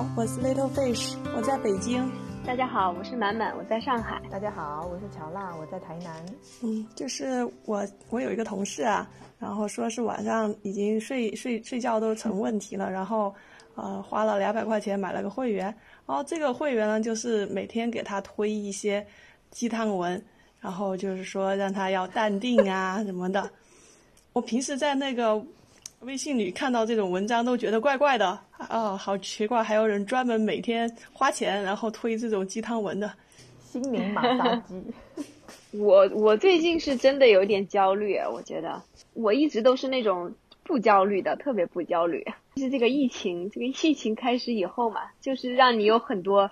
好，我是 Little Fish，我在北京。大家好，我是满满，我在上海。大家好，我是乔娜，我在台南。嗯，就是我，我有一个同事啊，然后说是晚上已经睡睡睡觉都成问题了，然后呃花了两百块钱买了个会员，然后这个会员呢就是每天给他推一些鸡汤文，然后就是说让他要淡定啊什么的。我平时在那个。微信里看到这种文章都觉得怪怪的啊，好奇怪，还有人专门每天花钱然后推这种鸡汤文的，心灵马杀鸡。我我最近是真的有点焦虑，我觉得我一直都是那种不焦虑的，特别不焦虑。就是这个疫情，这个疫情开始以后嘛，就是让你有很多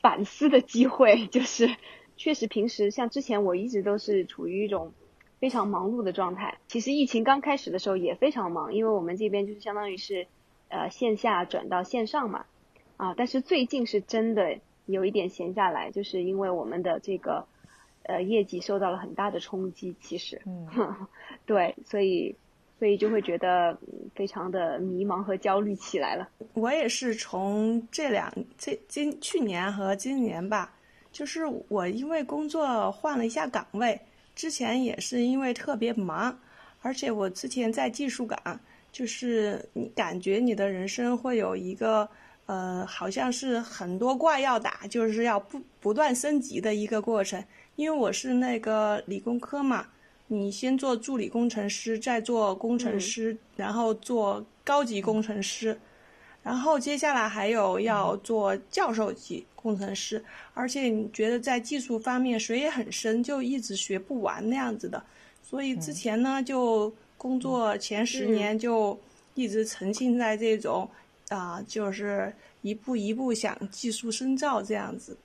反思的机会。就是确实平时像之前我一直都是处于一种。非常忙碌的状态。其实疫情刚开始的时候也非常忙，因为我们这边就是相当于是，呃，线下转到线上嘛，啊，但是最近是真的有一点闲下来，就是因为我们的这个，呃，业绩受到了很大的冲击。其实，嗯，对，所以，所以就会觉得非常的迷茫和焦虑起来了。我也是从这两这今去年和今年吧，就是我因为工作换了一下岗位。之前也是因为特别忙，而且我之前在技术岗，就是你感觉你的人生会有一个呃，好像是很多怪要打，就是要不不断升级的一个过程。因为我是那个理工科嘛，你先做助理工程师，再做工程师，然后做高级工程师。然后接下来还有要做教授级工程师，而且你觉得在技术方面水也很深，就一直学不完那样子的。所以之前呢，就工作前十年就一直沉浸在这种啊，就是一步一步想技术深造这样子。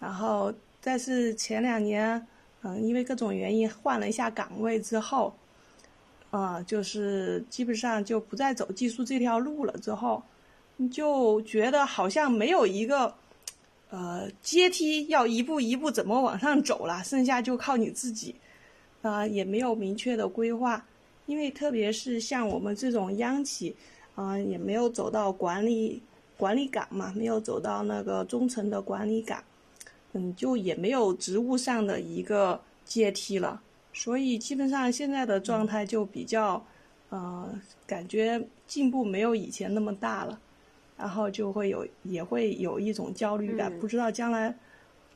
然后，但是前两年，嗯，因为各种原因换了一下岗位之后，啊，就是基本上就不再走技术这条路了。之后。你就觉得好像没有一个，呃，阶梯要一步一步怎么往上走了，剩下就靠你自己，啊，也没有明确的规划，因为特别是像我们这种央企，啊，也没有走到管理管理岗嘛，没有走到那个中层的管理岗，嗯，就也没有职务上的一个阶梯了，所以基本上现在的状态就比较，呃，感觉进步没有以前那么大了。然后就会有，也会有一种焦虑感，不知道将来，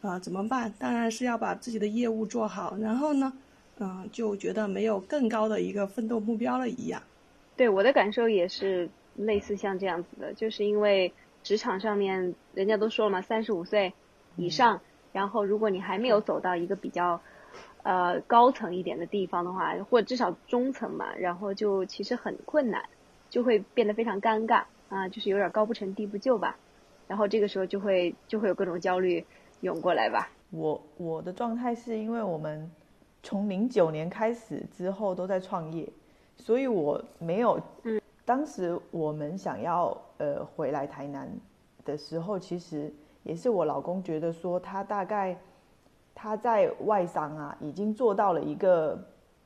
啊怎么办？当然是要把自己的业务做好。然后呢，嗯，就觉得没有更高的一个奋斗目标了一样。对我的感受也是类似像这样子的，就是因为职场上面人家都说了嘛，三十五岁以上，然后如果你还没有走到一个比较，呃高层一点的地方的话，或至少中层嘛，然后就其实很困难，就会变得非常尴尬。啊，就是有点高不成低不就吧，然后这个时候就会就会有各种焦虑涌过来吧。我我的状态是因为我们从零九年开始之后都在创业，所以我没有。嗯。当时我们想要呃回来台南的时候，其实也是我老公觉得说他大概他在外商啊已经做到了一个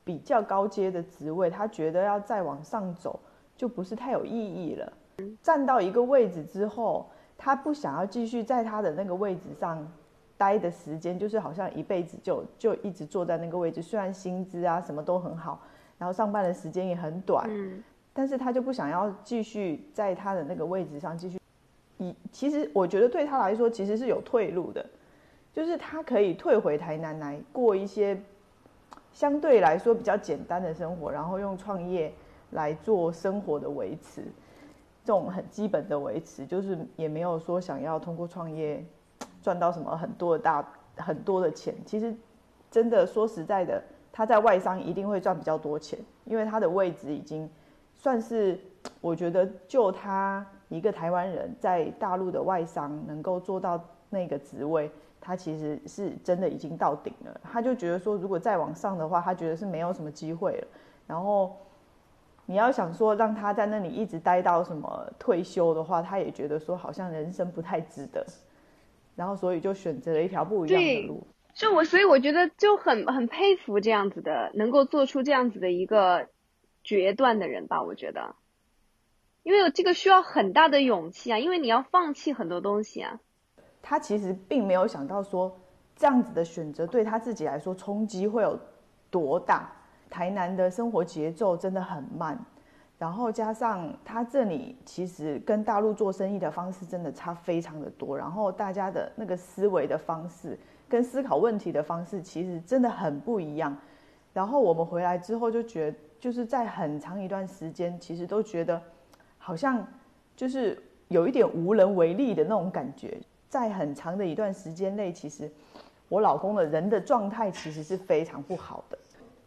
比较高阶的职位，他觉得要再往上走就不是太有意义了。站到一个位置之后，他不想要继续在他的那个位置上待的时间，就是好像一辈子就就一直坐在那个位置。虽然薪资啊什么都很好，然后上班的时间也很短，嗯，但是他就不想要继续在他的那个位置上继续。以其实我觉得对他来说其实是有退路的，就是他可以退回台南来过一些相对来说比较简单的生活，然后用创业来做生活的维持。这种很基本的维持，就是也没有说想要通过创业赚到什么很多的大很多的钱。其实真的说实在的，他在外商一定会赚比较多钱，因为他的位置已经算是我觉得就他一个台湾人在大陆的外商能够做到那个职位，他其实是真的已经到顶了。他就觉得说，如果再往上的话，他觉得是没有什么机会了。然后。你要想说让他在那里一直待到什么退休的话，他也觉得说好像人生不太值得，然后所以就选择了一条不一样的路。就我，所以我觉得就很很佩服这样子的，能够做出这样子的一个决断的人吧。我觉得，因为这个需要很大的勇气啊，因为你要放弃很多东西啊。他其实并没有想到说这样子的选择对他自己来说冲击会有多大。台南的生活节奏真的很慢，然后加上他这里其实跟大陆做生意的方式真的差非常的多，然后大家的那个思维的方式跟思考问题的方式其实真的很不一样。然后我们回来之后就觉得，就是在很长一段时间，其实都觉得好像就是有一点无能为力的那种感觉。在很长的一段时间内，其实我老公的人的状态其实是非常不好的。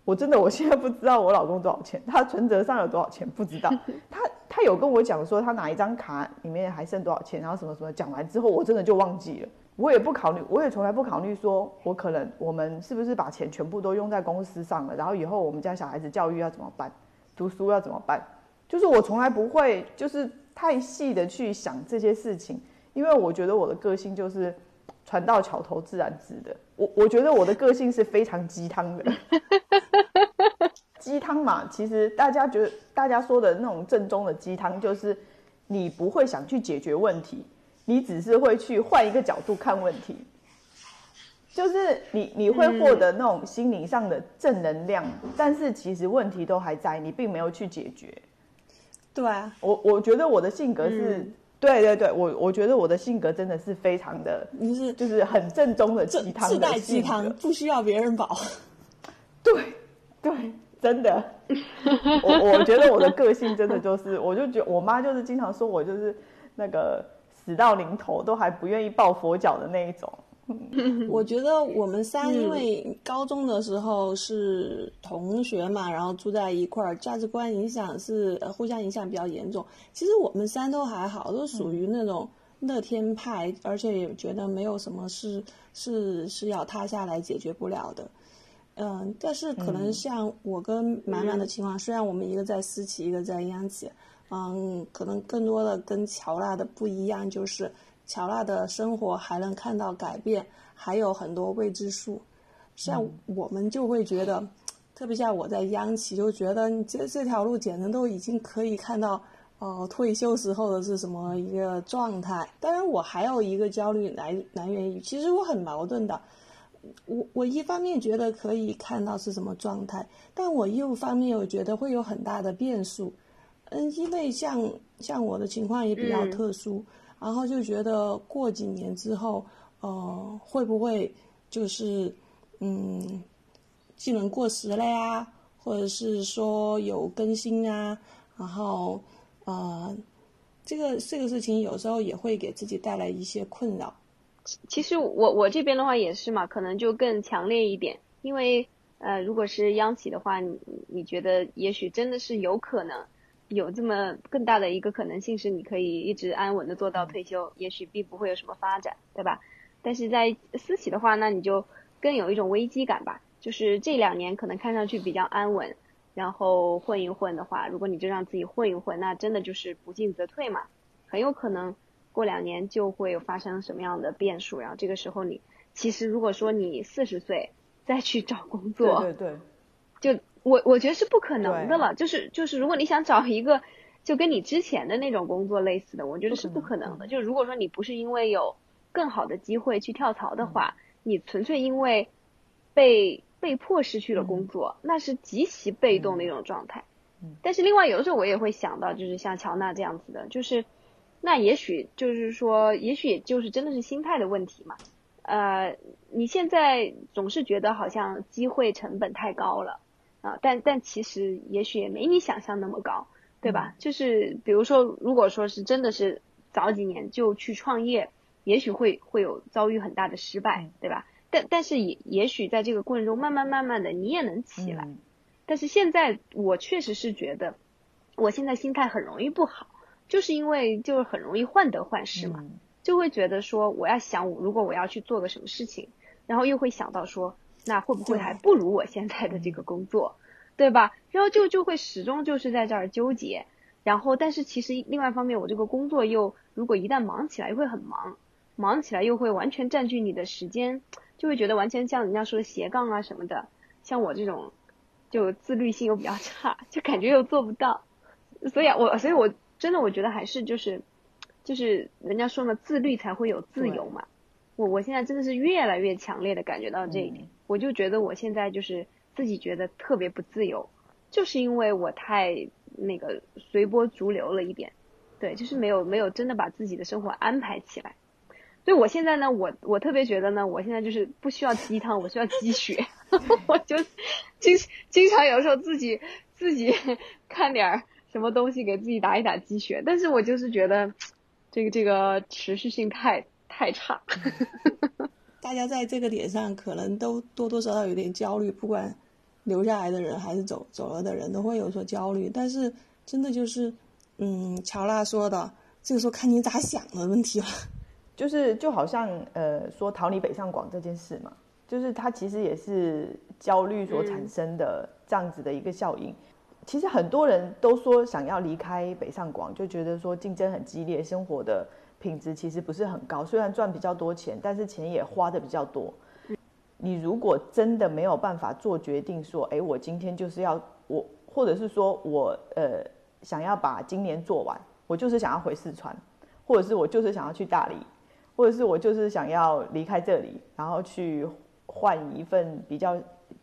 我真的我现在不知道我老公多少钱，他存折上有多少钱不知道。他他有跟我讲说他哪一张卡里面还剩多少钱，然后什么什么讲完之后，我真的就忘记了。我也不考虑，我也从来不考虑说我可能我们是不是把钱全部都用在公司上了，然后以后我们家小孩子教育要怎么办，读书要怎么办？就是我从来不会就是太细的去想这些事情。因为我觉得我的个性就是船到桥头自然直的，我我觉得我的个性是非常鸡汤的，鸡汤嘛，其实大家觉得大家说的那种正宗的鸡汤，就是你不会想去解决问题，你只是会去换一个角度看问题，就是你你会获得那种心灵上的正能量，但是其实问题都还在，你并没有去解决。对啊，我我觉得我的性格是。对对对，我我觉得我的性格真的是非常的，就是就是很正宗的鸡汤，自带鸡汤，不需要别人保。对对，真的，我我觉得我的个性真的就是，我就觉我妈就是经常说我就是那个死到临头都还不愿意抱佛脚的那一种。我觉得我们三因为高中的时候是同学嘛，然后住在一块儿，价值观影响是互相影响比较严重。其实我们三都还好，都属于那种乐天派，而且也觉得没有什么事是是要塌下来解决不了的。嗯，但是可能像我跟满满的情况，虽然我们一个在私企，一个在央企，嗯，可能更多的跟乔娜的不一样就是。乔娜的生活还能看到改变，还有很多未知数。像我们就会觉得，特别像我在央企，就觉得这这条路简直都已经可以看到，哦，退休时候的是什么一个状态。当然，我还有一个焦虑来来源于，其实我很矛盾的。我我一方面觉得可以看到是什么状态，但我又方面我觉得会有很大的变数。嗯，因为像像我的情况也比较特殊。然后就觉得过几年之后，呃，会不会就是，嗯，技能过时了呀？或者是说有更新啊？然后，呃，这个这个事情有时候也会给自己带来一些困扰。其实我我这边的话也是嘛，可能就更强烈一点，因为呃，如果是央企的话，你你觉得也许真的是有可能。有这么更大的一个可能性是，你可以一直安稳的做到退休，也许并不会有什么发展，对吧？但是在私企的话，那你就更有一种危机感吧。就是这两年可能看上去比较安稳，然后混一混的话，如果你就让自己混一混，那真的就是不进则退嘛。很有可能过两年就会发生什么样的变数，然后这个时候你其实如果说你四十岁再去找工作，对对对，就。我我觉得是不可能的了，就是就是，如果你想找一个就跟你之前的那种工作类似的，我觉得是不可能的。就如果说你不是因为有更好的机会去跳槽的话，你纯粹因为被被迫失去了工作，那是极其被动的一种状态。但是另外有的时候我也会想到，就是像乔娜这样子的，就是那也许就是说，也许也就是真的是心态的问题嘛。呃，你现在总是觉得好像机会成本太高了。啊，但但其实也许也没你想象那么高，对吧？就是比如说，如果说是真的是早几年就去创业，也许会会有遭遇很大的失败，对吧？但但是也也许在这个过程中，慢慢慢慢的你也能起来。但是现在我确实是觉得，我现在心态很容易不好，就是因为就是很容易患得患失嘛，就会觉得说我要想，如果我要去做个什么事情，然后又会想到说。那会不会还不如我现在的这个工作，对吧？然后就就会始终就是在这儿纠结，然后但是其实另外一方面，我这个工作又如果一旦忙起来又会很忙，忙起来又会完全占据你的时间，就会觉得完全像人家说的斜杠啊什么的，像我这种就自律性又比较差，就感觉又做不到，所以我所以我真的，我觉得还是就是，就是人家说嘛，自律才会有自由嘛。我我现在真的是越来越强烈的感觉到这一点，我就觉得我现在就是自己觉得特别不自由，就是因为我太那个随波逐流了一点，对，就是没有没有真的把自己的生活安排起来。所以我现在呢，我我特别觉得呢，我现在就是不需要鸡汤，我需要鸡血，我就经经常有时候自己自己 看点儿什么东西给自己打一打鸡血，但是我就是觉得这个这个持续性太。太差，大家在这个点上可能都多多少少有点焦虑，不管留下来的人还是走走了的人，都会有所焦虑。但是真的就是，嗯，乔娜说的，这个时候看你咋想的问题了。就是就好像呃说逃离北上广这件事嘛，就是它其实也是焦虑所产生的这样子的一个效应。其实很多人都说想要离开北上广，就觉得说竞争很激烈，生活的。品质其实不是很高，虽然赚比较多钱，但是钱也花的比较多。你如果真的没有办法做决定，说，哎，我今天就是要我，或者是说我呃想要把今年做完，我就是想要回四川，或者是我就是想要去大理，或者是我就是想要离开这里，然后去换一份比较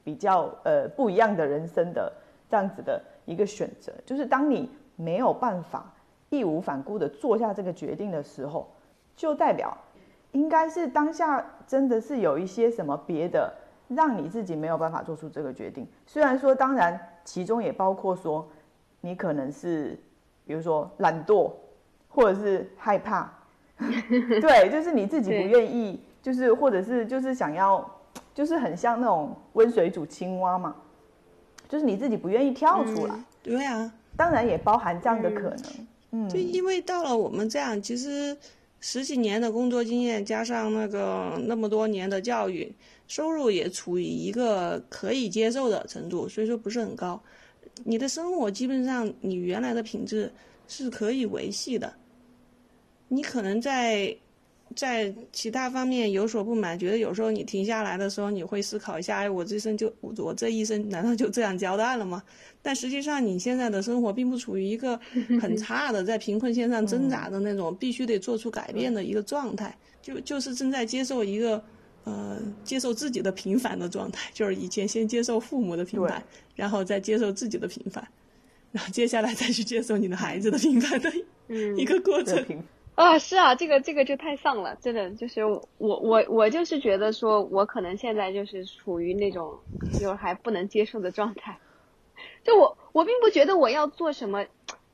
比较呃不一样的人生的这样子的一个选择，就是当你没有办法。义无反顾的做下这个决定的时候，就代表应该是当下真的是有一些什么别的，让你自己没有办法做出这个决定。虽然说，当然其中也包括说，你可能是比如说懒惰，或者是害怕，对，就是你自己不愿意，就是或者是就是想要，就是很像那种温水煮青蛙嘛，就是你自己不愿意跳出来。对啊，当然也包含这样的可能。嗯就因为到了我们这样，其实十几年的工作经验加上那个那么多年的教育，收入也处于一个可以接受的程度，所以说不是很高。你的生活基本上你原来的品质是可以维系的，你可能在。在其他方面有所不满，觉得有时候你停下来的时候，你会思考一下：哎，我这生就我这一生难道就这样交代了吗？但实际上，你现在的生活并不处于一个很 差的，在贫困线上挣扎的那种，必须得做出改变的一个状态，就就是正在接受一个，呃，接受自己的平凡的状态，就是以前先接受父母的平凡，然后再接受自己的平凡，然后接下来再去接受你的孩子的平凡的一个过程。啊，是啊，这个这个就太丧了，真的就是我我我就是觉得说，我可能现在就是处于那种就还不能接受的状态，就我我并不觉得我要做什么，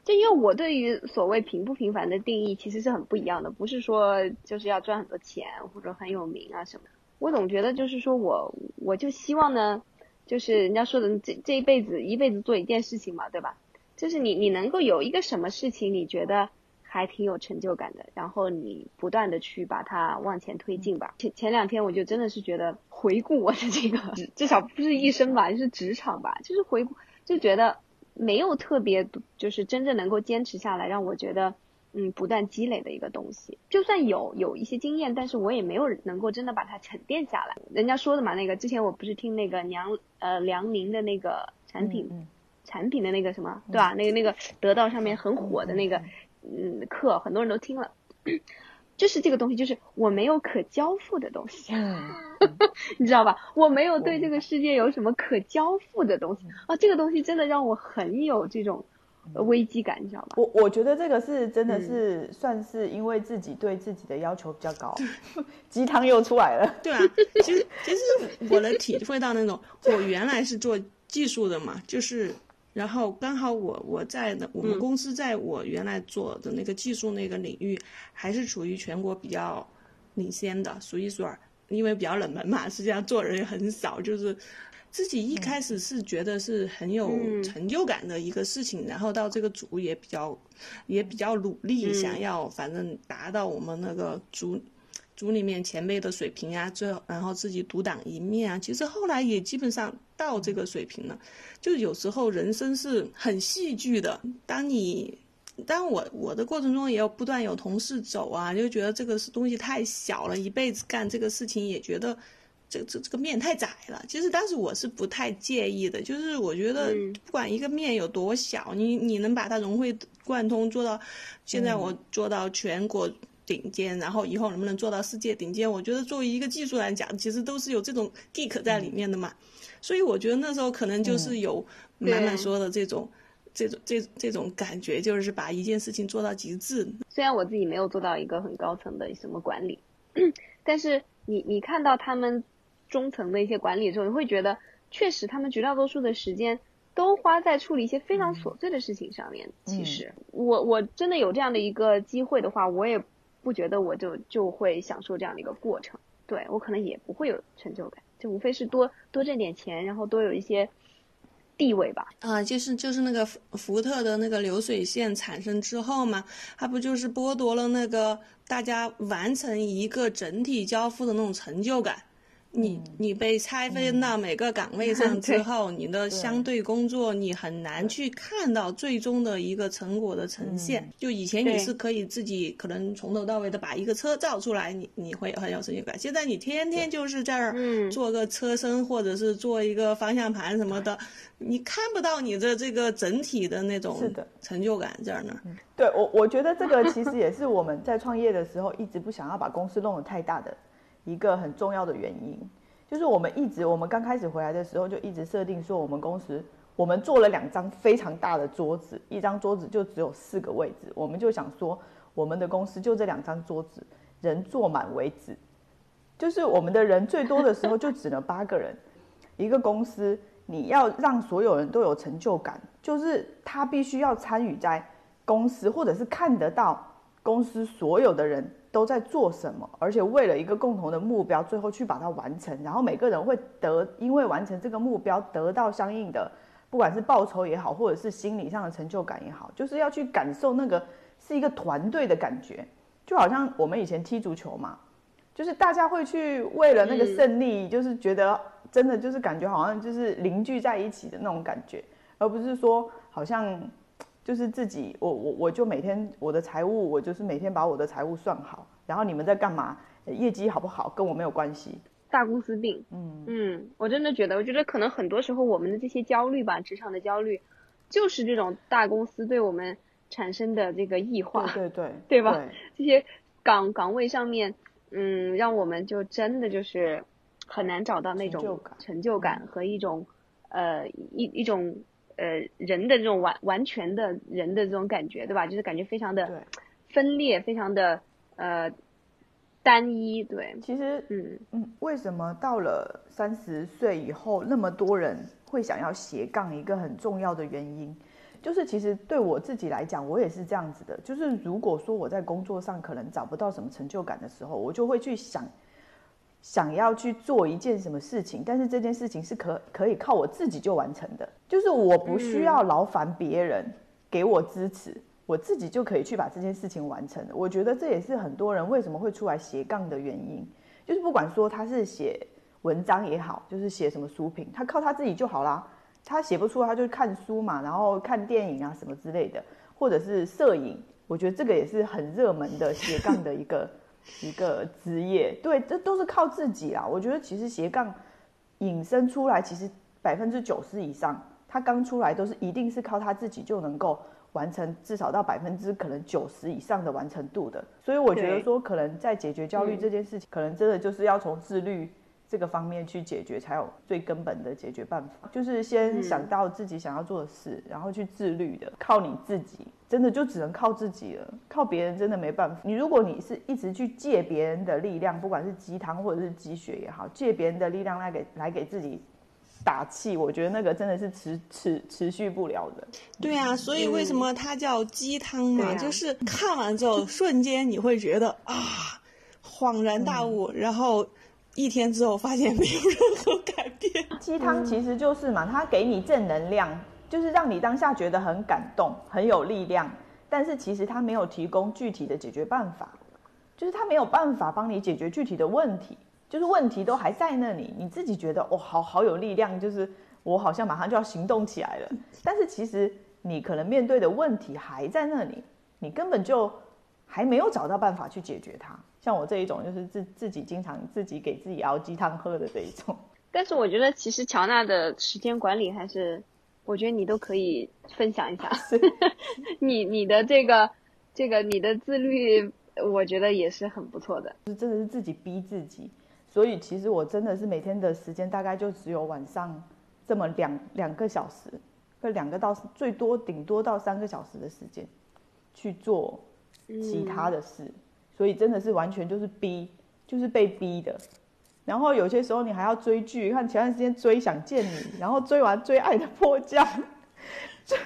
就因为我对于所谓平不平凡的定义其实是很不一样的，不是说就是要赚很多钱或者很有名啊什么，我总觉得就是说我我就希望呢，就是人家说的这这一辈子一辈子做一件事情嘛，对吧？就是你你能够有一个什么事情，你觉得？还挺有成就感的，然后你不断的去把它往前推进吧。前前两天我就真的是觉得回顾我的这个，至少不是一生吧，就是职场吧，就是回顾就觉得没有特别就是真正能够坚持下来，让我觉得嗯不断积累的一个东西。就算有有一些经验，但是我也没有能够真的把它沉淀下来。人家说的嘛，那个之前我不是听那个梁呃梁宁的那个产品产品的那个什么对吧？那个那个得到上面很火的那个。嗯，课很多人都听了，就是这个东西，就是我没有可交付的东西，你知道吧？我没有对这个世界有什么可交付的东西。啊，这个东西真的让我很有这种危机感，你知道吧？我我觉得这个是真的是算是因为自己对自己的要求比较高，鸡汤又出来了。对啊，其实其实我能体会到那种，我原来是做技术的嘛，就是。然后刚好我我在的我们公司在我原来做的那个技术那个领域，还是处于全国比较领先的，数一数二。因为比较冷门嘛，实际上做人也很少，就是自己一开始是觉得是很有成就感的一个事情，然后到这个组也比较也比较努力，想要反正达到我们那个组。组里面前辈的水平啊，最后然后自己独当一面啊，其实后来也基本上到这个水平了。就有时候人生是很戏剧的，当你，当我我的过程中也有不断有同事走啊，就觉得这个是东西太小了，一辈子干这个事情也觉得这这这个面太窄了。其实当时我是不太介意的，就是我觉得不管一个面有多小，你你能把它融会贯通做到，现在我做到全国顶尖，然后以后能不能做到世界顶尖？我觉得作为一个技术来讲，其实都是有这种 geek 在里面的嘛。所以我觉得那时候可能就是有满满说的这种。这种这这种感觉就是把一件事情做到极致。虽然我自己没有做到一个很高层的什么管理，但是你你看到他们中层的一些管理之后，你会觉得确实他们绝大多数的时间都花在处理一些非常琐碎的事情上面。其实我我真的有这样的一个机会的话，我也不觉得我就就会享受这样的一个过程。对我可能也不会有成就感，就无非是多多挣点钱，然后多有一些。地位吧，啊，就是就是那个福特的那个流水线产生之后嘛，它不就是剥夺了那个大家完成一个整体交付的那种成就感。你你被拆分到每个岗位 上之后，你的相对工作你很难去看到最终的一个成果的呈现。就以前你是可以自己可能从头到尾的把一个车造出来，你你会很有成就感。现在你天天就是在这儿做个车身或者是做一个方向盘什么的，你看不到你的这个整体的那种成就感在那儿。对我我觉得这个其实也是我们在创业的时候一直不想要把公司弄得太大的。一个很重要的原因，就是我们一直，我们刚开始回来的时候就一直设定说，我们公司我们做了两张非常大的桌子，一张桌子就只有四个位置，我们就想说，我们的公司就这两张桌子，人坐满为止，就是我们的人最多的时候就只能八个人。一个公司你要让所有人都有成就感，就是他必须要参与在公司，或者是看得到公司所有的人。都在做什么？而且为了一个共同的目标，最后去把它完成。然后每个人会得，因为完成这个目标得到相应的，不管是报酬也好，或者是心理上的成就感也好，就是要去感受那个是一个团队的感觉。就好像我们以前踢足球嘛，就是大家会去为了那个胜利，就是觉得真的就是感觉好像就是凝聚在一起的那种感觉，而不是说好像。就是自己，我我我就每天我的财务，我就是每天把我的财务算好，然后你们在干嘛，业绩好不好跟我没有关系。大公司病，嗯嗯，我真的觉得，我觉得可能很多时候我们的这些焦虑吧，职场的焦虑，就是这种大公司对我们产生的这个异化，对对 对吧？这些岗岗位上面，嗯，让我们就真的就是很难找到那种成就感和一种呃一一种。呃，人的这种完完全的人的这种感觉，对吧？就是感觉非常的分裂，非常的呃单一。对，其实嗯嗯，为什么到了三十岁以后，那么多人会想要斜杠？一个很重要的原因，就是其实对我自己来讲，我也是这样子的。就是如果说我在工作上可能找不到什么成就感的时候，我就会去想。想要去做一件什么事情，但是这件事情是可可以靠我自己就完成的，就是我不需要劳烦别人给我支持，我自己就可以去把这件事情完成的。我觉得这也是很多人为什么会出来斜杠的原因，就是不管说他是写文章也好，就是写什么书评，他靠他自己就好啦。他写不出，他就看书嘛，然后看电影啊什么之类的，或者是摄影。我觉得这个也是很热门的斜杠的一个。一个职业，对，这都是靠自己啦。我觉得其实斜杠引申出来，其实百分之九十以上，他刚出来都是一定是靠他自己就能够完成，至少到百分之可能九十以上的完成度的。所以我觉得说，可能在解决焦虑这件事情，可能真的就是要从自律。这个方面去解决，才有最根本的解决办法。就是先想到自己想要做的事，然后去自律的，靠你自己，真的就只能靠自己了。靠别人真的没办法。你如果你是一直去借别人的力量，不管是鸡汤或者是鸡血也好，借别人的力量来给来给自己打气，我觉得那个真的是持持持续不了的。对啊，所以为什么它叫鸡汤嘛？就是看完之后，瞬间你会觉得啊，恍然大悟，然后。一天之后发现没有任何改变。鸡汤其实就是嘛，它给你正能量，就是让你当下觉得很感动、很有力量。但是其实它没有提供具体的解决办法，就是它没有办法帮你解决具体的问题，就是问题都还在那里。你自己觉得哦，好好有力量，就是我好像马上就要行动起来了。但是其实你可能面对的问题还在那里，你根本就。还没有找到办法去解决它。像我这一种，就是自自己经常自己给自己熬鸡汤喝的这一种。但是我觉得，其实乔娜的时间管理还是，我觉得你都可以分享一下。你你的这个这个你的自律，我觉得也是很不错的。是真的是自己逼自己，所以其实我真的是每天的时间大概就只有晚上这么两两个小时，或两个到最多顶多到三个小时的时间去做其他的事，所以真的是完全就是逼，就是被逼的。然后有些时候你还要追剧，看前段时间追《想见你》，然后追完追《爱的迫降》，追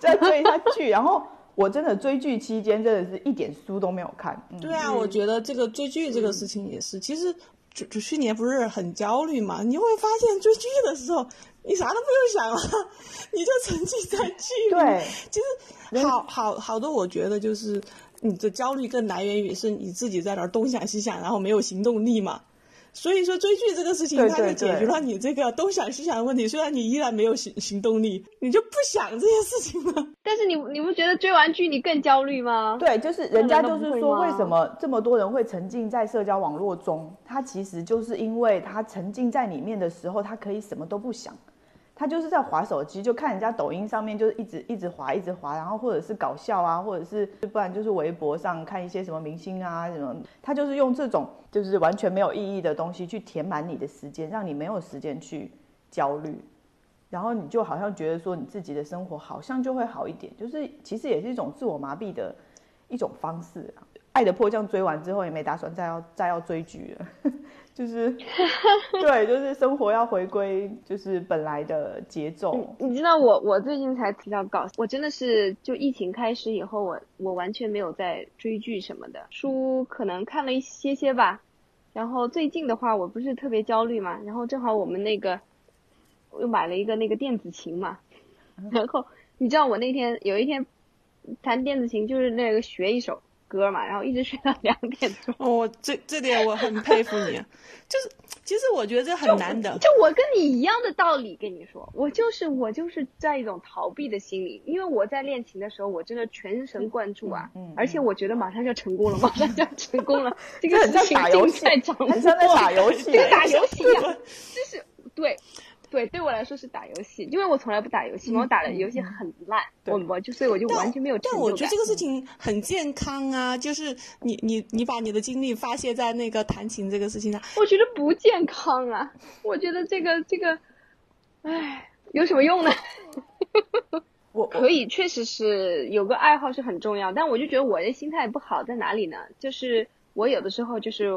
再追一下剧，然后我真的追剧期间真的是一点书都没有看。对啊，我觉得这个追剧这个事情也是，其实就就去年不是很焦虑嘛？你会发现追剧的时候你啥都不用想了，你就沉浸在剧里。对，其实好好好多，我觉得就是你的焦虑更来源于是你自己在那儿东想西想，然后没有行动力嘛。所以说追剧这个事情，它就解决了你这个东想西想的问题。虽然你依然没有行行动力，你就不想这些事情了。但是你你不觉得追完剧你更焦虑吗？对，就是人家就是说，为什么这么多人会沉浸在社交网络中？他其实就是因为他沉浸在里面的时候，他可以什么都不想。他就是在划手机，就看人家抖音上面，就是一直一直划，一直划，然后或者是搞笑啊，或者是不然就是微博上看一些什么明星啊什么，他就是用这种就是完全没有意义的东西去填满你的时间，让你没有时间去焦虑，然后你就好像觉得说你自己的生活好像就会好一点，就是其实也是一种自我麻痹的一种方式啊。爱的迫降追完之后也没打算再要再要追剧了。就是，对，就是生活要回归，就是本来的节奏。你知道我，我最近才提到搞，我真的是就疫情开始以后，我我完全没有在追剧什么的，书可能看了一些些吧。然后最近的话，我不是特别焦虑嘛，然后正好我们那个，我又买了一个那个电子琴嘛，然后你知道我那天有一天弹电子琴，就是那个学一首。歌嘛，然后一直睡到两点钟。哦，这这点我很佩服你，就是其实我觉得这很难得。就我跟你一样的道理跟你说，我就是我就是在一种逃避的心理，因为我在练琴的时候，我真的全神贯注啊，而且我觉得马上就要成功了，马上就要 成功了，这个事情太长了，很像在打游戏，跟打游戏一样，就是对。对，对我来说是打游戏，因为我从来不打游戏，我打的游戏很烂，我我就所以我就完全没有。但我觉得这个事情很健康啊，就是你你你把你的精力发泄在那个弹琴这个事情上，我觉得不健康啊，我觉得这个这个，唉，有什么用呢？我可以，确实是有个爱好是很重要，但我就觉得我的心态不好在哪里呢？就是我有的时候就是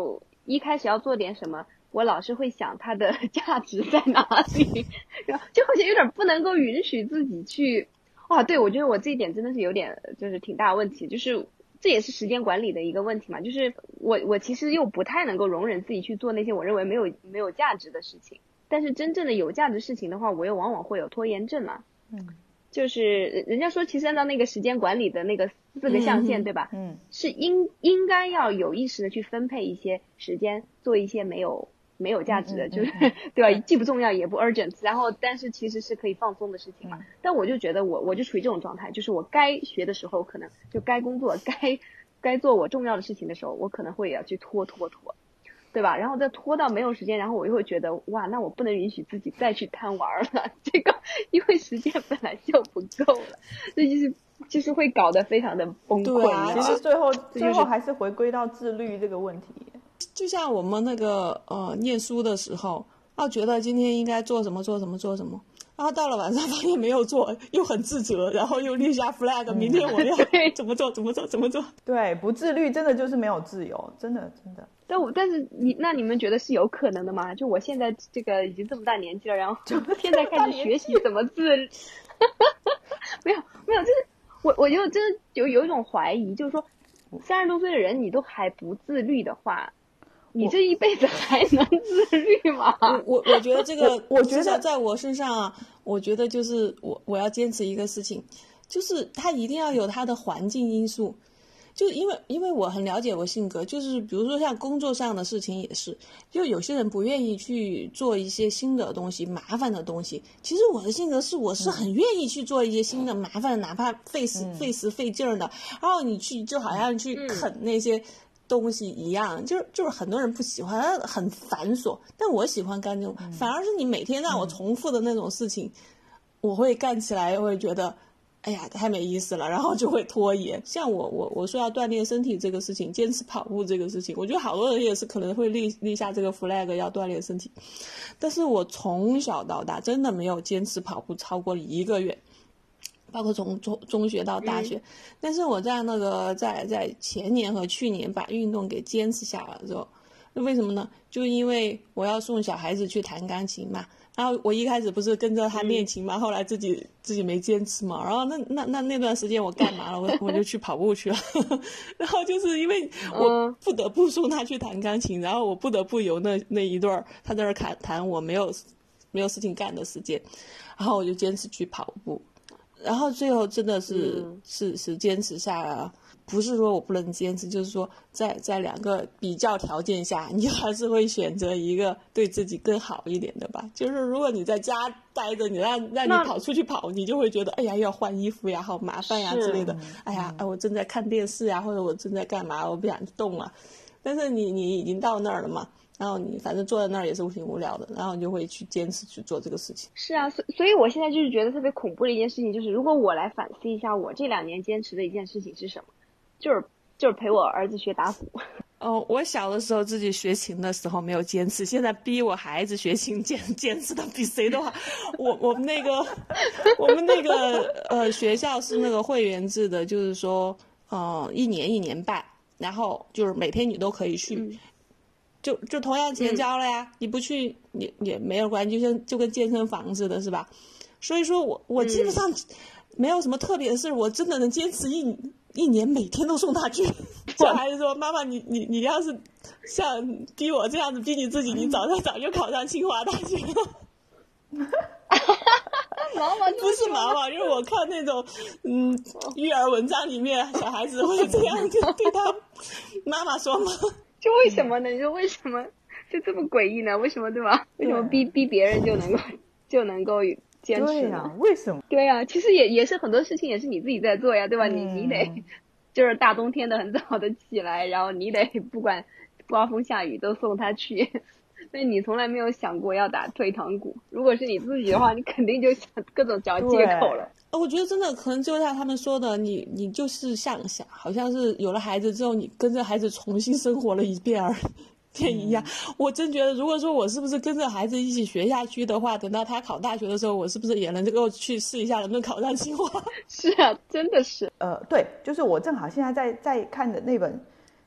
一开始要做点什么。我老是会想它的 价值在哪里，然后就好像有点不能够允许自己去，哇，对我觉得我这一点真的是有点就是挺大问题，就是这也是时间管理的一个问题嘛，就是我我其实又不太能够容忍自己去做那些我认为没有没有价值的事情，但是真正的有价值事情的话，我又往往会有拖延症嘛，嗯。就是人家说，其实按照那个时间管理的那个四个象限，对吧？嗯，是应应该要有意识的去分配一些时间，做一些没有没有价值的，就是 对吧？既不重要也不 urgent，然后但是其实是可以放松的事情嘛。但我就觉得我我就处于这种状态，就是我该学的时候可能就该工作，该该做我重要的事情的时候，我可能会要去拖拖拖。对吧？然后再拖到没有时间，然后我又会觉得哇，那我不能允许自己再去贪玩了。这个因为时间本来就不够了，这就是就是会搞得非常的崩溃。其实最后最后还是回归到自律这个问题。就像我们那个呃念书的时候，啊，觉得今天应该做什么做什么做什么。然后到了晚上 发现没有做，又很自责，然后又立下 flag，明天我要怎么做怎么做怎么做。对，不自律真的就是没有自由，真的真的。但我但是你那你们觉得是有可能的吗？就我现在这个已经这么大年纪了，然后 现在开始学习怎么自，没有没有，就是我我就真的有有一种怀疑，就是说三十多岁的人你都还不自律的话。你这一辈子还能自律吗？我我觉得这个，我觉得在我身上啊，我觉得就是我我要坚持一个事情，就是他一定要有他的环境因素，就因为因为我很了解我性格，就是比如说像工作上的事情也是，就有些人不愿意去做一些新的东西、麻烦的东西。其实我的性格是我是很愿意去做一些新的麻烦，哪怕费时费时费劲儿的。然后你去就好像去啃那些东西一样，就是就是很多人不喜欢，很繁琐。但我喜欢干这种，反而是你每天让我重复的那种事情，我会干起来会觉得。哎呀，太没意思了，然后就会拖延。像我，我我说要锻炼身体这个事情，坚持跑步这个事情，我觉得好多人也是可能会立立下这个 flag 要锻炼身体，但是我从小到大真的没有坚持跑步超过一个月，包括从中中学到大学。但是我在那个在在前年和去年把运动给坚持下来之后，那为什么呢？就因为我要送小孩子去弹钢琴嘛。然后我一开始不是跟着他练琴嘛，后来自己自己没坚持嘛。然后那那那那段时间我干嘛了？我我就去跑步去了。然后就是因为我不得不送他去弹钢琴，然后我不得不有那那一段他在那弹弹，我没有没有事情干的时间，然后我就坚持去跑步。然后最后真的是是是坚持下来了。不是说我不能坚持，就是说在在两个比较条件下，你还是会选择一个对自己更好一点的吧。就是如果你在家待着，你让让你跑出去跑，你就会觉得哎呀要换衣服呀，好麻烦呀之类的。哎呀，我正在看电视呀，或者我正在干嘛，我不想动了。但是你你已经到那儿了嘛，然后你反正坐在那儿也是挺无聊的，然后你就会去坚持去做这个事情。是啊，所所以我现在就是觉得特别恐怖的一件事情，就是如果我来反思一下，我这两年坚持的一件事情是什么？就是就是陪我儿子学打鼓。哦，我小的时候自己学琴的时候没有坚持，现在逼我孩子学琴坚坚持的比谁都好。我我们那个我们那个呃学校是那个会员制的，就是说呃一年一年半，然后就是每天你都可以去，就就同样钱交了呀，你不去也也没有关系，就像就跟健身房似的，是吧？所以说我我基本上没有什么特别的事，我真的能坚持一。一年每天都送他去，小孩子说：“妈妈，你你你要是像逼我这样子逼你自己，你早上早就考上清华大学了。”毛毛不是毛毛，因为我看那种嗯育儿文章里面，小孩子会这样 子对他妈妈说吗？就为什么呢？你说为什么 就这么诡异呢？为什么对吧？为什么逼逼别人就能够 就能够？对呀，为什么？对呀，其实也也是很多事情也是你自己在做呀，对吧？你你得 就是大冬天的很早的起来，然后你得不管刮风下雨都送他去。那你从来没有想过要打退堂鼓？如果是你自己的话，你肯定就想各种找借口了。我觉得真的可能就像他们说的，你你就是像想，好像是有了孩子之后，你跟着孩子重新生活了一遍而已。一样，我真觉得，如果说我是不是跟着孩子一起学下去的话，等到他考大学的时候，我是不是也能够去试一下能不能考上清华？是啊，真的是。呃，对，就是我正好现在在在看的那本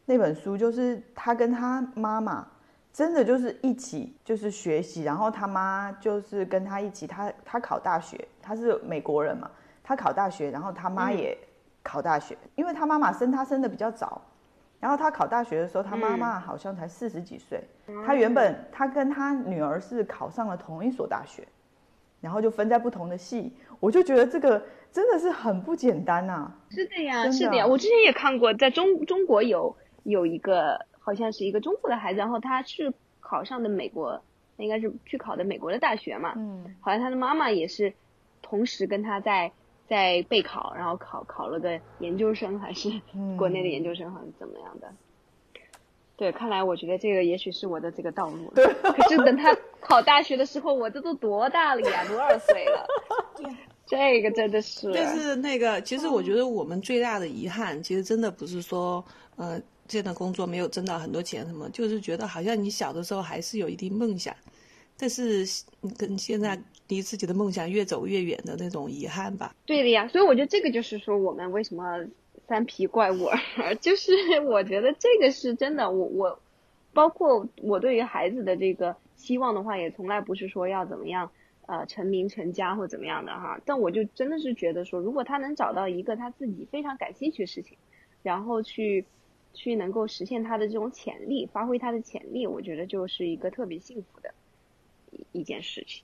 那本书，就是他跟他妈妈真的就是一起就是学习，然后他妈就是跟他一起，他他考大学，他是美国人嘛，他考大学，然后他妈也考大学，因为他妈妈生他生的比较早。然后他考大学的时候，他妈妈好像才四十几岁。他原本他跟他女儿是考上了同一所大学，然后就分在不同的系。我就觉得这个真的是很不简单呐。是的呀，是的呀。我之前也看过，在中中国有有一个好像是一个中国的孩子，然后他是考上的美国，应该是去考的美国的大学嘛。嗯。好像他的妈妈也是同时跟他在。在备考，然后考考了个研究生，还是国内的研究生，还是怎么样的？对，看来我觉得这个也许是我的这个道路。对。可是等他考大学的时候，我这都多大了呀？多少岁了？这个真的是。但是那个，其实我觉得我们最大的遗憾，其实真的不是说，呃，这的工作没有挣到很多钱什么，就是觉得好像你小的时候还是有一定梦想，但是跟现在。离自己的梦想越走越远的那种遗憾吧。对的呀，所以我觉得这个就是说，我们为什么三皮怪物，就是我觉得这个是真的。我我，包括我对于孩子的这个希望的话，也从来不是说要怎么样呃成名成家或怎么样的哈。但我就真的是觉得说，如果他能找到一个他自己非常感兴趣的事情，然后去去能够实现他的这种潜力，发挥他的潜力，我觉得就是一个特别幸福的一一件事情。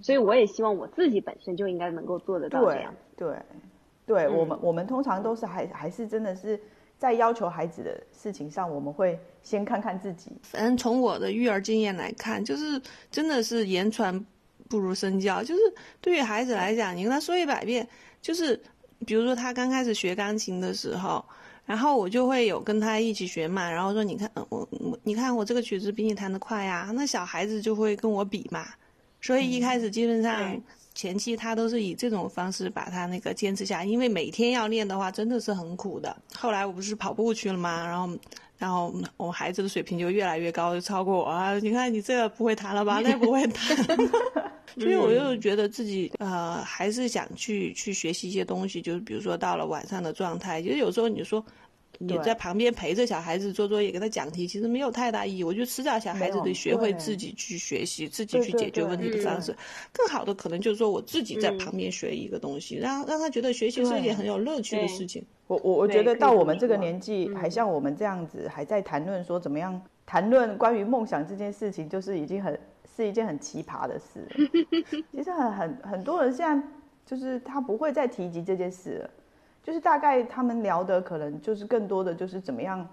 所以我也希望我自己本身就应该能够做得到这样。对，对，我们我们通常都是还还是真的是在要求孩子的事情上，我们会先看看自己。反正从我的育儿经验来看，就是真的是言传不如身教。就是对于孩子来讲，你跟他说一百遍，就是比如说他刚开始学钢琴的时候，然后我就会有跟他一起学嘛，然后说你看我我你看我这个曲子比你弹得快呀，那小孩子就会跟我比嘛。所以一开始基本上。前期他都是以这种方式把他那个坚持下，因为每天要练的话真的是很苦的。后来我不是跑步去了嘛？然后，然后我孩子的水平就越来越高，就超过我啊！你看你这个不会弹了吧？那不会弹。所以我就觉得自己呃还是想去去学习一些东西，就是比如说到了晚上的状态，其实有时候你说。你在旁边陪着小孩子做作业，给他讲题，其实没有太大意义。我觉得迟早小孩子得学会自己去学习，自己去解决问题的方式。更好的可能就是说，我自己在旁边学一个东西，让让他觉得学习是一件很有乐趣的事情。我我我觉得到我们这个年纪，还像我们这样子，还在谈论说怎么样谈论关于梦想这件事情，就是已经很是一件很奇葩的事。其实很很很多人现在就是他不会再提及这件事了。就是大概他们聊的可能就是更多的就是怎么样，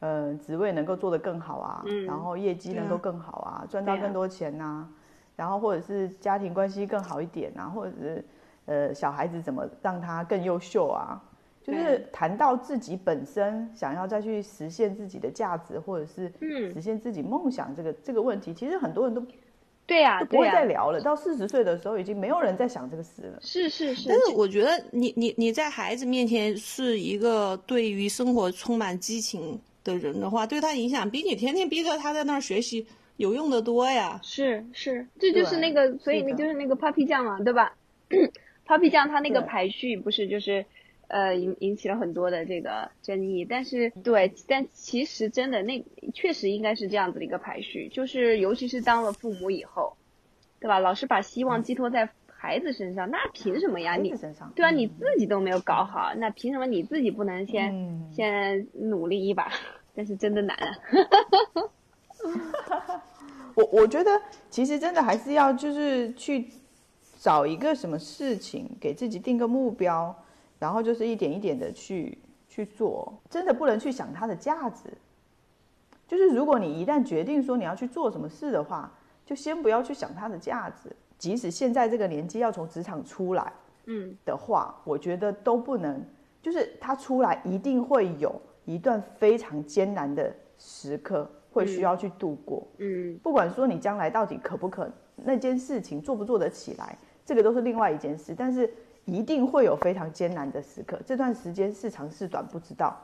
呃，职位能够做得更好啊，然后业绩能够更好啊，赚到更多钱呐，然后或者是家庭关系更好一点啊，或者是呃小孩子怎么让他更优秀啊，就是谈到自己本身想要再去实现自己的价值或者是实现自己梦想这个这个问题，其实很多人都。对呀，不会再聊了。到四十岁的时候，已经没有人在想这个事了。是是是。但是我觉得，你你你在孩子面前是一个对于生活充满激情的人的话，对他影响比你天天逼着他在那儿学习有用的多呀。是是，这就是那个，所以那就是那个 Papi 酱嘛，对吧？Papi 酱他那个排序不是就是。呃，引引起了很多的这个争议，但是对，但其实真的那确实应该是这样子的一个排序，就是尤其是当了父母以后，对吧？老是把希望寄托在孩子身上，那凭什么呀？你对啊，你自己都没有搞好，那凭什么你自己不能先先努力一把？但是真的难啊！我我觉得其实真的还是要就是去找一个什么事情，给自己定个目标。然后就是一点一点的去去做，真的不能去想它的价值。就是如果你一旦决定说你要去做什么事的话，就先不要去想它的价值。即使现在这个年纪要从职场出来，嗯的话，我觉得都不能。就是他出来一定会有一段非常艰难的时刻，会需要去度过。嗯，不管说你将来到底可不可那件事情做不做得起来，这个都是另外一件事。但是。一定会有非常艰难的时刻，这段时间是长是短不知道，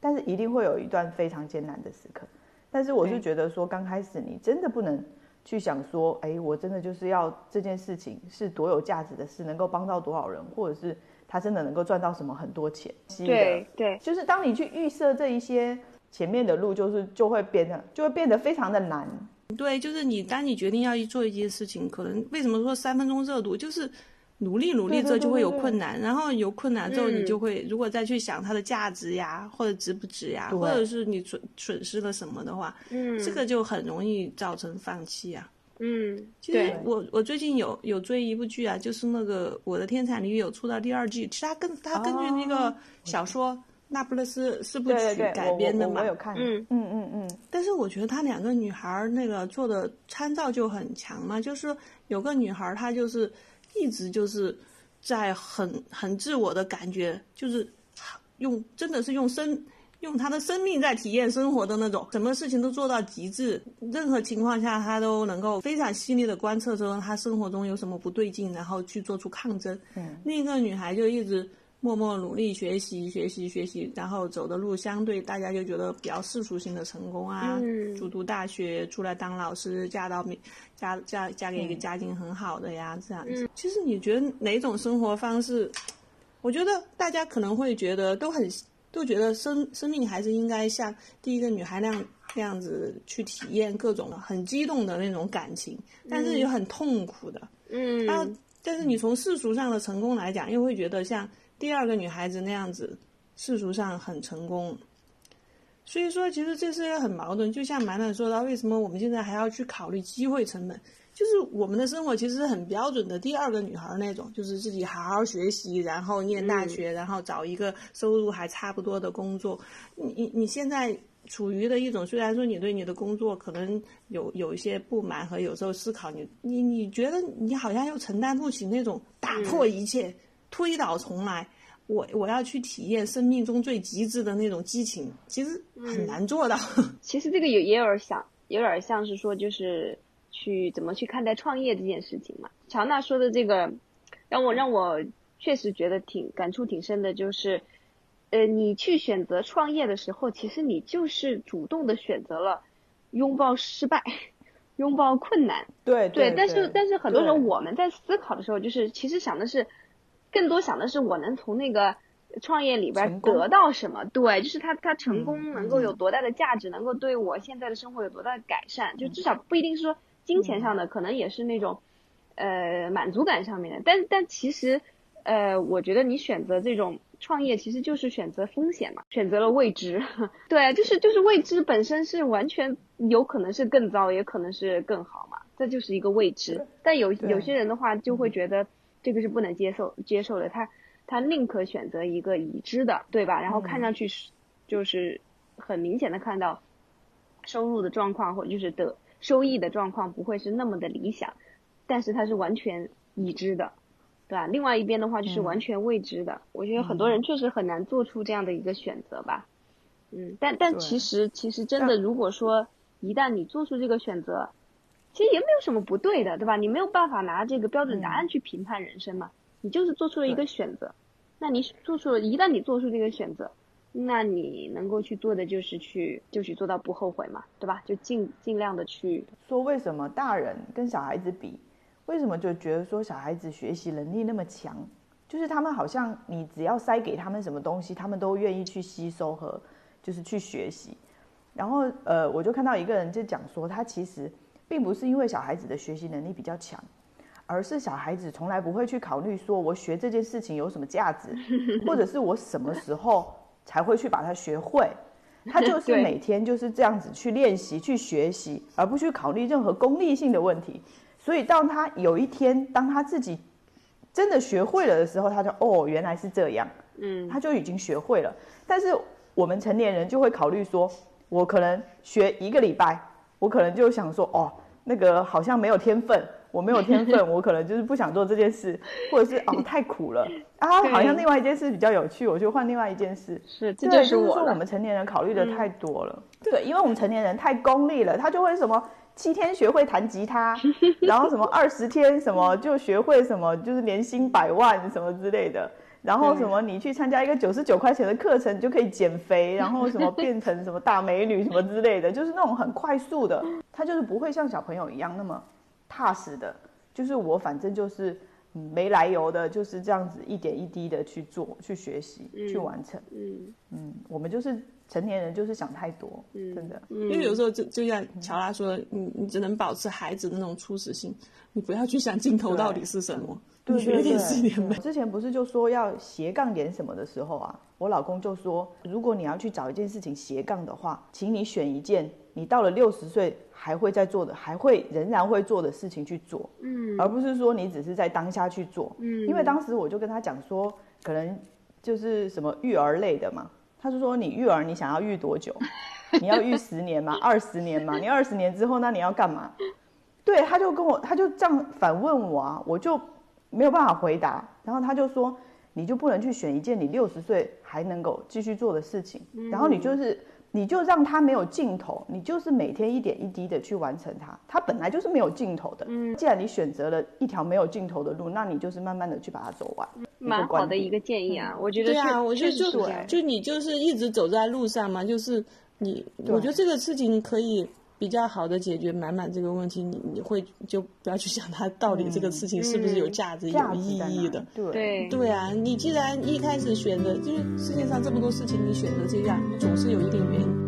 但是一定会有一段非常艰难的时刻。但是我是觉得说，刚开始你真的不能去想说，哎，我真的就是要这件事情是多有价值的事，能够帮到多少人，或者是他真的能够赚到什么很多钱。对对，就是当你去预设这一些前面的路，就是就会变得就会变得非常的难。对，就是你当你决定要去做一件事情，可能为什么说三分钟热度，就是。努力努力之后就会有困难，然后有困难之后你就会，如果再去想它的价值呀，或者值不值呀，或者是你损损失了什么的话，嗯，这个就很容易造成放弃啊。嗯，其实我我最近有有追一部剧啊，就是那个《我的天才女友》出到第二季，其实它根它根据那个小说《那不勒斯四部曲》改编的嘛。我有看，嗯嗯嗯嗯。但是我觉得他两个女孩那个做的参照就很强嘛，就是有个女孩她就是。一直就是在很很自我的感觉，就是用真的是用生用他的生命在体验生活的那种，什么事情都做到极致，任何情况下他都能够非常细腻的观测出他生活中有什么不对劲，然后去做出抗争。嗯，另一个女孩就一直。默默努力学习，学习，学习，然后走的路相对大家就觉得比较世俗性的成功啊，读读大学，出来当老师，嫁到嫁嫁嫁给一个家境很好的呀，这样子。其实你觉得哪种生活方式？我觉得大家可能会觉得都很都觉得生生命还是应该像第一个女孩那样那样子去体验各种很激动的那种感情，但是又很痛苦的。嗯。然后，但是你从世俗上的成功来讲，又会觉得像。第二个女孩子那样子，世俗上很成功，所以说其实这是很矛盾。就像满满说到，为什么我们现在还要去考虑机会成本？就是我们的生活其实是很标准的，第二个女孩那种，就是自己好好学习，然后念大学，然后找一个收入还差不多的工作。你你你现在处于的一种，虽然说你对你的工作可能有有一些不满和有时候思考，你你你觉得你好像又承担不起那种打破一切、推倒重来，我我要去体验生命中最极致的那种激情，其实很难做到。其实这个有也有点像，有点像是说就是。去怎么去看待创业这件事情嘛？乔娜说的这个，让我让我确实觉得挺感触挺深的，就是，呃，你去选择创业的时候，其实你就是主动的选择了拥抱失败，拥抱困难。对对。但是但是很多时候我们在思考的时候，就是其实想的是，更多想的是我能从那个创业里边得到什么？对，就是他他成功能够有多大的价值，能够对我现在的生活有多大的改善？就至少不一定是说。金钱上的可能也是那种，呃，满足感上面的，但但其实，呃，我觉得你选择这种创业，其实就是选择风险嘛，选择了未知，对，就是就是未知本身是完全有可能是更糟，也可能是更好嘛，这就是一个未知。但有有些人的话就会觉得这个是不能接受接受的，他他宁可选择一个已知的，对吧？然后看上去是就是很明显的看到收入的状况或者就是的。收益的状况不会是那么的理想，但是它是完全已知的，对吧？另外一边的话就是完全未知的。我觉得很多人确实很难做出这样的一个选择吧。嗯，但但其实其实真的，如果说一旦你做出这个选择，其实也没有什么不对的，对吧？你没有办法拿这个标准答案去评判人生嘛，你就是做出了一个选择。那你做出了，一旦你做出这个选择。那你能够去做的就是去，就去做到不后悔嘛，对吧？就尽尽量的去说为什么大人跟小孩子比，为什么就觉得说小孩子学习能力那么强？就是他们好像你只要塞给他们什么东西，他们都愿意去吸收和就是去学习。然后呃，我就看到一个人就讲说，他其实并不是因为小孩子的学习能力比较强，而是小孩子从来不会去考虑说我学这件事情有什么价值，或者是我什么时候。才会去把它学会，他就是每天就是这样子去练习、去学习，而不去考虑任何功利性的问题。所以，当他有一天当他自己真的学会了的时候，他就哦，原来是这样，嗯，他就已经学会了。但是我们成年人就会考虑说，我可能学一个礼拜，我可能就想说，哦，那个好像没有天分。我没有天分，我可能就是不想做这件事，或者是哦太苦了啊，好像另外一件事比较有趣，我就换另外一件事。是，这就是我。说我们成年人考虑的太多了，对，因为我们成年人太功利了，他就会什么七天学会弹吉他，然后什么二十天什么就学会什么，就是年薪百万什么之类的，然后什么你去参加一个九十九块钱的课程你就可以减肥，然后什么变成什么大美女什么之类的，就是那种很快速的，他就是不会像小朋友一样那么。踏实的，就是我反正就是没来由的，就是这样子一点一滴的去做、去学习、去完成。嗯嗯，我们就是成年人，就是想太多，真的。因为有时候就就像乔拉说，你你只能保持孩子的那种初始性，你不要去想尽头到底是什么。对对对。之前不是就说要斜杠点什么的时候啊，我老公就说，如果你要去找一件事情斜杠的话，请你选一件你到了六十岁。还会在做的，还会仍然会做的事情去做，嗯，而不是说你只是在当下去做，嗯，因为当时我就跟他讲说，可能就是什么育儿类的嘛，他就说你育儿你想要育多久？你要育十年吗？二十年吗？你二十年之后那你要干嘛？对，他就跟我他就这样反问我啊，我就没有办法回答，然后他就说你就不能去选一件你六十岁还能够继续做的事情，然后你就是。你就让它没有尽头，你就是每天一点一滴的去完成它，它本来就是没有尽头的。嗯，既然你选择了一条没有尽头的路，那你就是慢慢的去把它走完。蛮好的一个建议啊，我觉得。对啊，我觉得就就你就是一直走在路上嘛，就是你，我觉得这个事情可以。比较好的解决满满这个问题，你你会就不要去想它到底这个事情是不是有价值、有意义的。对对啊，你既然一开始选择，就是世界上这么多事情，你选择这样，总是有一定原因。